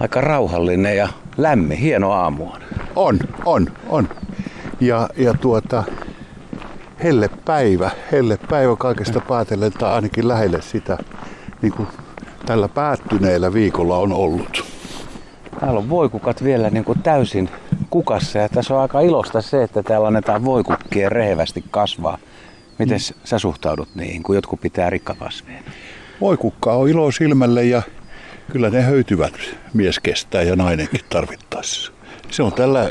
aika rauhallinen ja lämmin, hieno aamu on. On, on, on. Ja, ja tuota, helle päivä, helle päivä kaikesta päätellen, tai ainakin lähelle sitä, niin kuin tällä päättyneellä viikolla on ollut. Täällä on voikukat vielä niin kuin täysin kukassa ja tässä on aika ilosta se, että täällä annetaan voikukkien rehevästi kasvaa. Miten mm. sä suhtaudut niihin, kun jotkut pitää rikkakasveja? Voikukka on ilo silmälle ja kyllä ne höytyvät mies kestää ja nainenkin tarvittaessa. Se on tällä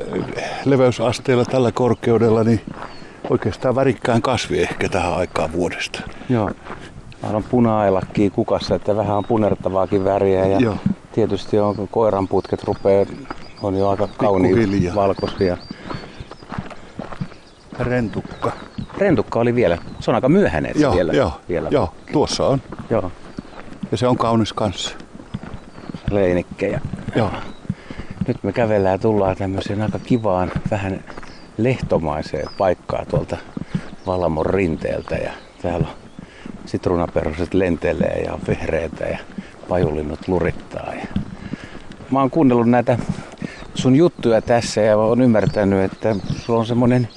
leveysasteella, tällä korkeudella, niin oikeastaan värikkään kasvi ehkä tähän aikaan vuodesta. Joo. On puna kukassa, että vähän on punertavaakin väriä ja Joo. tietysti on koiranputket rupeaa, on jo aika kauniita valkoisia. Rentukka. Rentukka oli vielä, se on aika myöhäinen joo, vielä. Joo, vielä. joo, tuossa on. Joo. Ja se on kaunis kanssa. Leinikkejä. Joo. Nyt me kävellään ja tullaan tämmöiseen aika kivaan, vähän lehtomaiseen paikkaan tuolta Valamon rinteeltä. Ja täällä on sitruunaperuset lentelee ja on vehreitä ja pajulinnut lurittaa. Ja mä oon kuunnellut näitä sun juttuja tässä ja oon ymmärtänyt, että sulla on semmonen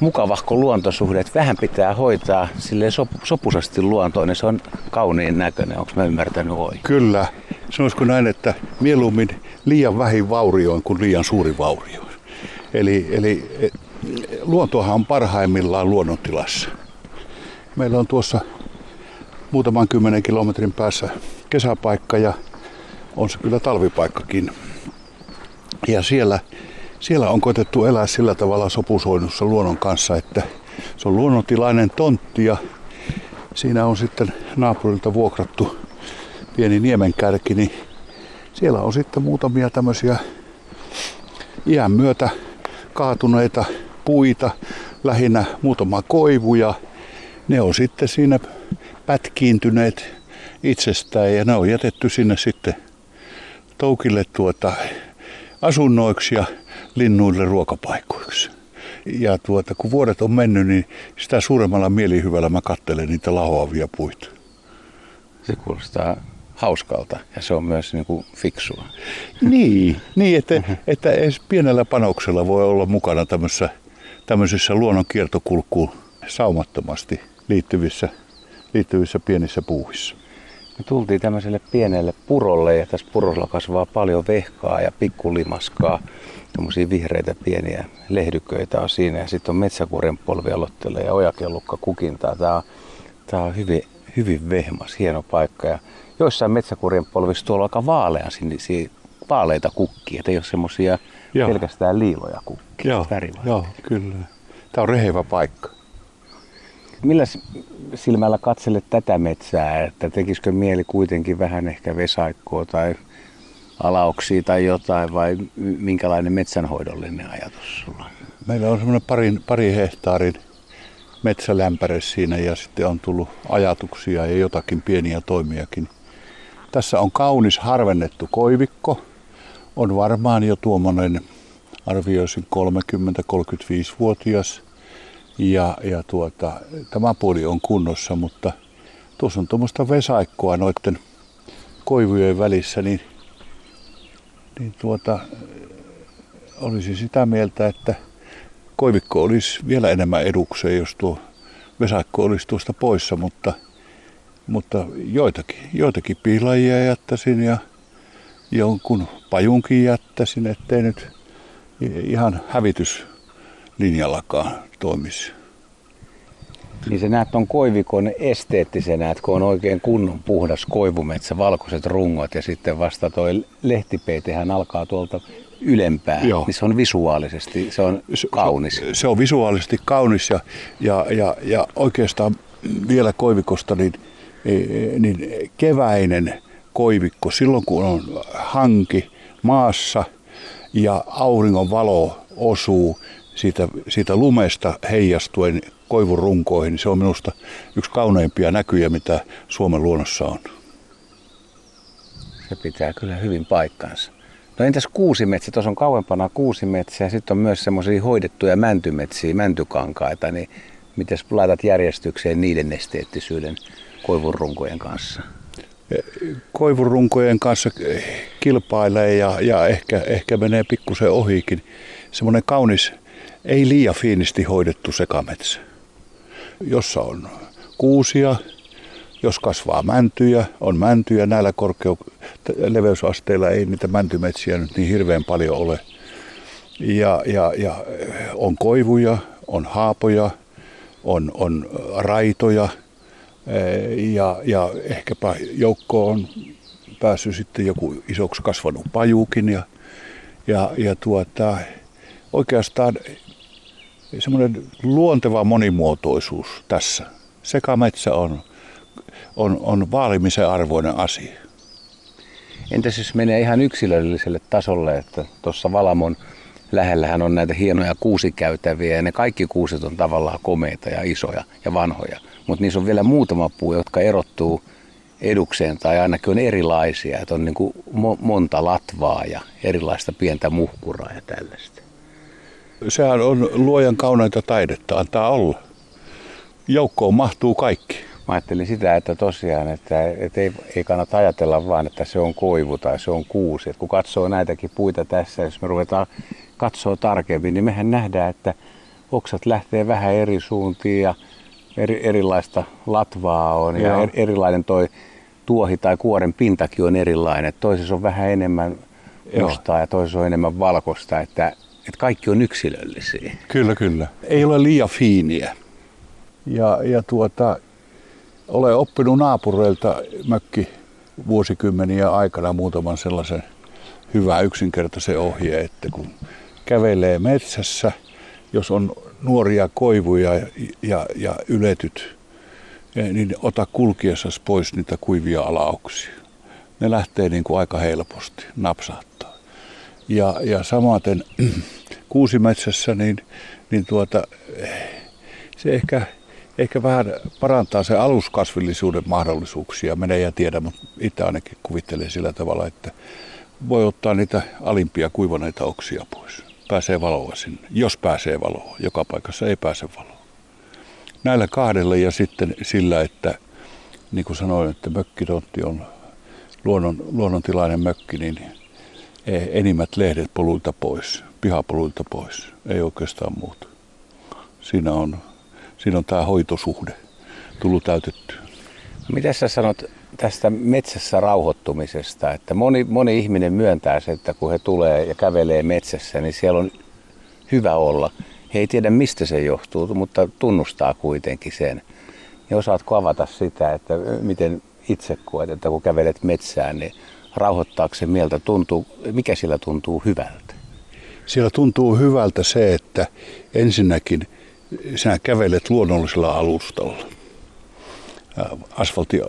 mukavahko luontosuhde, että vähän pitää hoitaa sille sop- sopusasti luontoon, niin se on kauniin näköinen. Onko mä ymmärtänyt oikein? Kyllä. Sanoisiko näin, että mieluummin liian vähin vaurioin kuin liian suuri vaurio. Eli, eli e, luontohan on parhaimmillaan luonnontilassa. Meillä on tuossa muutaman kymmenen kilometrin päässä kesäpaikka ja on se kyllä talvipaikkakin. Ja siellä, siellä on koetettu elää sillä tavalla sopusoinnussa luonnon kanssa, että se on luonnontilainen tontti ja siinä on sitten naapurilta vuokrattu pieni niemenkärki, niin siellä on sitten muutamia tämmöisiä iän myötä kaatuneita puita, lähinnä muutama koivu ja ne on sitten siinä pätkiintyneet itsestään ja ne on jätetty sinne sitten toukille tuota asunnoiksi ja linnuille ruokapaikoiksi. Ja tuota, kun vuodet on mennyt, niin sitä suuremmalla mielihyvällä mä katselen niitä lahoavia puita. Se kuulostaa hauskalta ja se on myös niin kuin fiksua. Niin, niin että, että edes pienellä panoksella voi olla mukana tämmöisissä, tämmöisissä luonnon kiertokulkuun saumattomasti liittyvissä, liittyvissä pienissä puuhissa. Me tultiin tämmöiselle pienelle purolle ja tässä purolla kasvaa paljon vehkaa ja pikkulimaskaa. Tämmöisiä vihreitä pieniä lehdyköitä on siinä ja sitten on metsäkuoren polvi aloittelee ja ojakellukka kukintaa. Tämä on, tämä on hyvin, hyvin vehmas, hieno paikka ja joissain metsäkurjen polvissa tuolla aika vaalean sinisiä vaaleita kukkia, että ei ole semmoisia pelkästään liiloja kukkia. Joo, joo, kyllä. Tämä on rehevä paikka. Millä silmällä katselet tätä metsää, että tekisikö mieli kuitenkin vähän ehkä vesaikkoa tai alauksia tai jotain vai minkälainen metsänhoidollinen ajatus sulla on? Meillä on semmoinen pari, pari hehtaarin metsälämpäre siinä ja sitten on tullut ajatuksia ja jotakin pieniä toimiakin tässä on kaunis harvennettu koivikko. On varmaan jo tuommoinen arvioisin 30-35-vuotias. Ja, ja tuota, tämä puoli on kunnossa, mutta tuossa on tuommoista vesaikkoa noiden koivujen välissä, niin, niin tuota, olisi sitä mieltä, että koivikko olisi vielä enemmän edukseen, jos tuo vesaikko olisi tuosta poissa, mutta – mutta joitakin, joitakin piilajia jättäisin ja jonkun pajunkin jättäisin, ettei nyt ihan hävityslinjallakaan toimisi. Niin se näet on koivikon esteettisenä, että kun on oikein kunnon puhdas koivumetsä, valkoiset rungot ja sitten vasta toi lehtipeitehän alkaa tuolta ylempää, Joo. niin se on visuaalisesti, se on kaunis. Se, se on visuaalisesti kaunis ja, ja, ja, ja oikeastaan vielä koivikosta, niin niin keväinen koivikko, silloin kun on hanki maassa ja auringon valo osuu siitä, siitä lumesta heijastuen koivun runkoihin, niin se on minusta yksi kauneimpia näkyjä, mitä Suomen luonnossa on. Se pitää kyllä hyvin paikkansa. No entäs kuusimetsä? Tuossa on kauempana kuusimetsä ja sitten on myös semmoisia hoidettuja mäntymetsiä, mäntykankaita, niin miten laitat järjestykseen niiden esteettisyyden? koivun runkojen kanssa? koivurunkojen kanssa kilpailee ja, ja ehkä, ehkä menee pikkusen ohikin. Semmoinen kaunis, ei liian fiinisti hoidettu sekametsä, jossa on kuusia, jos kasvaa mäntyjä, on mäntyjä näillä korkeu- leveysasteilla ei niitä mäntymetsiä nyt niin hirveän paljon ole. Ja, ja, ja on koivuja, on haapoja, on, on raitoja ja, ja ehkäpä joukko on päässyt sitten joku isoksi kasvanut pajuukin ja, ja, ja tuota, oikeastaan semmoinen luonteva monimuotoisuus tässä. Sekametsä on, on, on vaalimisen arvoinen asia. Entäs jos menee ihan yksilölliselle tasolle, että tuossa Valamon lähellähän on näitä hienoja kuusikäytäviä ja ne kaikki kuuset on tavallaan komeita ja isoja ja vanhoja. Mutta niissä on vielä muutama puu, jotka erottuu edukseen tai ainakin on erilaisia. Että on niin kuin monta latvaa ja erilaista pientä muhkuraa ja tällaista. Sehän on luojan kauneita taidetta, antaa olla. Joukkoon mahtuu kaikki. Mä ajattelin sitä, että tosiaan, että, että ei, ei kannata ajatella vaan, että se on koivu tai se on kuusi. Et kun katsoo näitäkin puita tässä, jos me ruvetaan katsoa tarkemmin, niin mehän nähdään, että oksat lähtee vähän eri suuntiin ja eri, erilaista latvaa on Joo. ja er, erilainen toi tuohi tai kuoren pintakin on erilainen. Toisessa on vähän enemmän mustaa ja toisessa on enemmän valkoista, että, että kaikki on yksilöllisiä. Kyllä, kyllä. Ei ole liian fiiniä. Ja, ja tuota, olen oppinut naapureilta mökki vuosikymmeniä aikana muutaman sellaisen hyvä yksinkertaisen ohje, että kun kävelee metsässä, jos on nuoria koivuja ja, ja yletyt, niin ota kulkiessa pois niitä kuivia alauksia. Ne lähtee niin kuin aika helposti, napsahtaa. Ja, ja samaten kuusimetsässä, niin, niin tuota, se ehkä, ehkä vähän parantaa se aluskasvillisuuden mahdollisuuksia. Menee ja tiedä, mutta itse ainakin kuvittelen sillä tavalla, että voi ottaa niitä alimpia kuivaneita oksia pois pääsee valoa sinne, jos pääsee valoa. Joka paikassa ei pääse valoa. Näillä kahdella ja sitten sillä, että niin kuin sanoin, että mökkitontti on luonnon, luonnontilainen mökki, niin enimmät lehdet poluilta pois, pihapoluilta pois, ei oikeastaan muuta. Siinä on, siinä on tämä hoitosuhde tullut täytettyä. Mitä sä sanot tästä metsässä rauhoittumisesta, että moni, moni ihminen myöntää se, että kun he tulee ja kävelee metsässä, niin siellä on hyvä olla. He ei tiedä mistä se johtuu, mutta tunnustaa kuitenkin sen. Ja osaatko avata sitä, että miten itse koet, että kun kävelet metsään, niin rauhoittaako se mieltä, tuntuu, mikä sillä tuntuu hyvältä? Siellä tuntuu hyvältä se, että ensinnäkin sinä kävelet luonnollisella alustalla asfaltti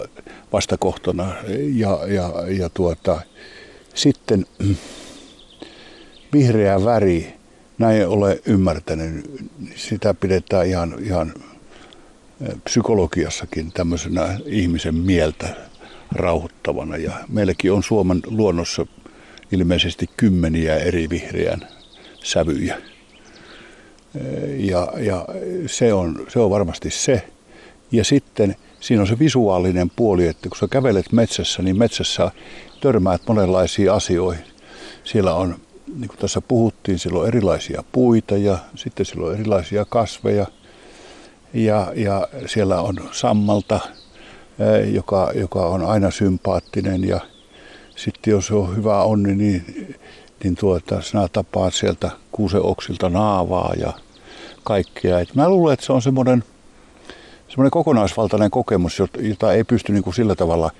vastakohtana. Ja, ja, ja tuota, sitten vihreä väri, näin ole ymmärtänyt, sitä pidetään ihan, ihan psykologiassakin tämmöisenä ihmisen mieltä rauhoittavana. Ja meilläkin on Suomen luonnossa ilmeisesti kymmeniä eri vihreän sävyjä. Ja, ja se, on, se on varmasti se. Ja sitten siinä on se visuaalinen puoli, että kun sä kävelet metsässä, niin metsässä törmäät monenlaisiin asioihin. Siellä on, niin kuin tässä puhuttiin, siellä on erilaisia puita ja sitten siellä on erilaisia kasveja. Ja, ja siellä on sammalta, joka, joka on aina sympaattinen ja sitten jos on hyvä onni, niin, niin tuota, sinä tapaat sieltä kuuseoksilta naavaa ja kaikkea. Et mä luulen, että se on semmoinen semmoinen kokonaisvaltainen kokemus, jota ei pysty niin kuin sillä tavalla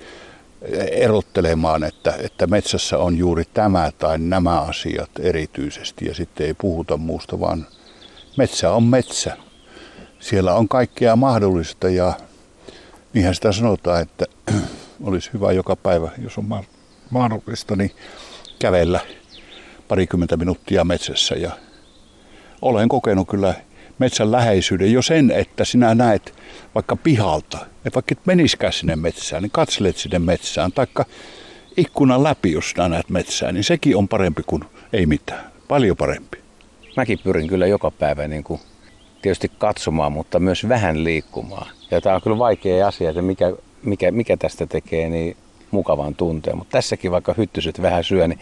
erottelemaan, että, että metsässä on juuri tämä tai nämä asiat erityisesti ja sitten ei puhuta muusta, vaan metsä on metsä. Siellä on kaikkea mahdollista ja niinhän sitä sanotaan, että olisi hyvä joka päivä, jos on mahdollista, niin kävellä parikymmentä minuuttia metsässä ja olen kokenut kyllä metsän läheisyyden jo sen, että sinä näet vaikka pihalta, että vaikka et meniskään sinne metsään, niin katselet sinne metsään, taikka ikkunan läpi, jos sinä näet metsään, niin sekin on parempi kuin ei mitään. Paljon parempi. Mäkin pyrin kyllä joka päivä niin kuin tietysti katsomaan, mutta myös vähän liikkumaan. Ja tämä on kyllä vaikea asia, että mikä, mikä, mikä tästä tekee niin mukavan tunteen. Mutta tässäkin vaikka hyttyset vähän syö, niin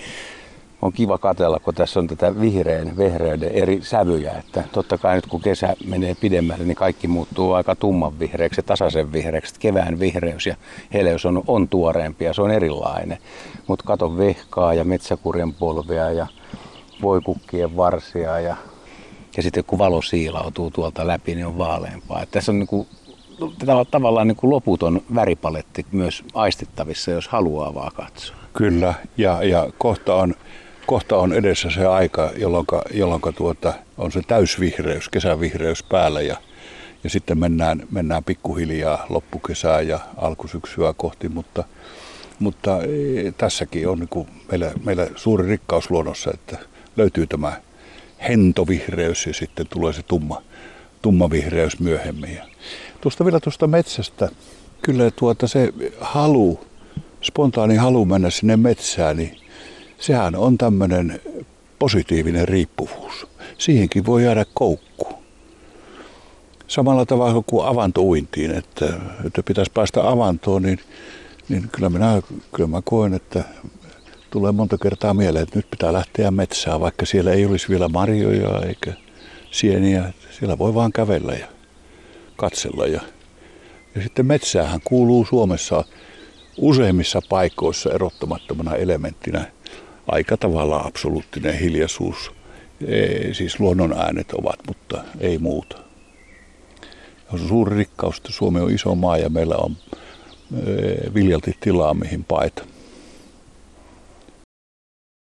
on kiva katella, kun tässä on tätä vihreän vehreyden eri sävyjä. Että totta kai nyt kun kesä menee pidemmälle, niin kaikki muuttuu aika tumman vihreäksi ja tasaisen vihreäksi. Kevään vihreys ja heleys on, on tuoreempi ja se on erilainen. Mutta kato vehkaa ja metsäkurjen polvia ja voikukkien varsia ja, ja sitten kun valo siilautuu tuolta läpi, niin on vaaleampaa. Että tässä on niin kuin, tavallaan niin kuin loputon väripaletti myös aistittavissa, jos haluaa vaan katsoa. Kyllä, ja, ja kohta on kohta on edessä se aika, jolloin, jolloin tuota, on se täysvihreys, kesävihreys päällä ja, ja sitten mennään, mennään pikkuhiljaa loppukesää ja alkusyksyä kohti, mutta, mutta e, tässäkin on niin meillä, meillä suuri rikkaus luonnossa, että löytyy tämä hentovihreys ja sitten tulee se tumma, tumma vihreys myöhemmin. Ja tuosta vielä tuosta metsästä, kyllä tuota se halu, spontaani halu mennä sinne metsään, niin sehän on tämmöinen positiivinen riippuvuus. Siihenkin voi jäädä koukku. Samalla tavalla kuin avantouintiin, että, että pitäisi päästä avantoon, niin, niin kyllä, minä, kyllä mä koen, että tulee monta kertaa mieleen, että nyt pitää lähteä metsään, vaikka siellä ei olisi vielä marjoja eikä sieniä. Siellä voi vaan kävellä ja katsella. Ja, ja sitten metsäähän kuuluu Suomessa useimmissa paikoissa erottamattomana elementtinä aika tavalla absoluuttinen hiljaisuus. Ei, siis luonnon äänet ovat, mutta ei muuta. On suuri rikkaus, että Suomi on iso maa ja meillä on viljalti tilaa, mihin paeta.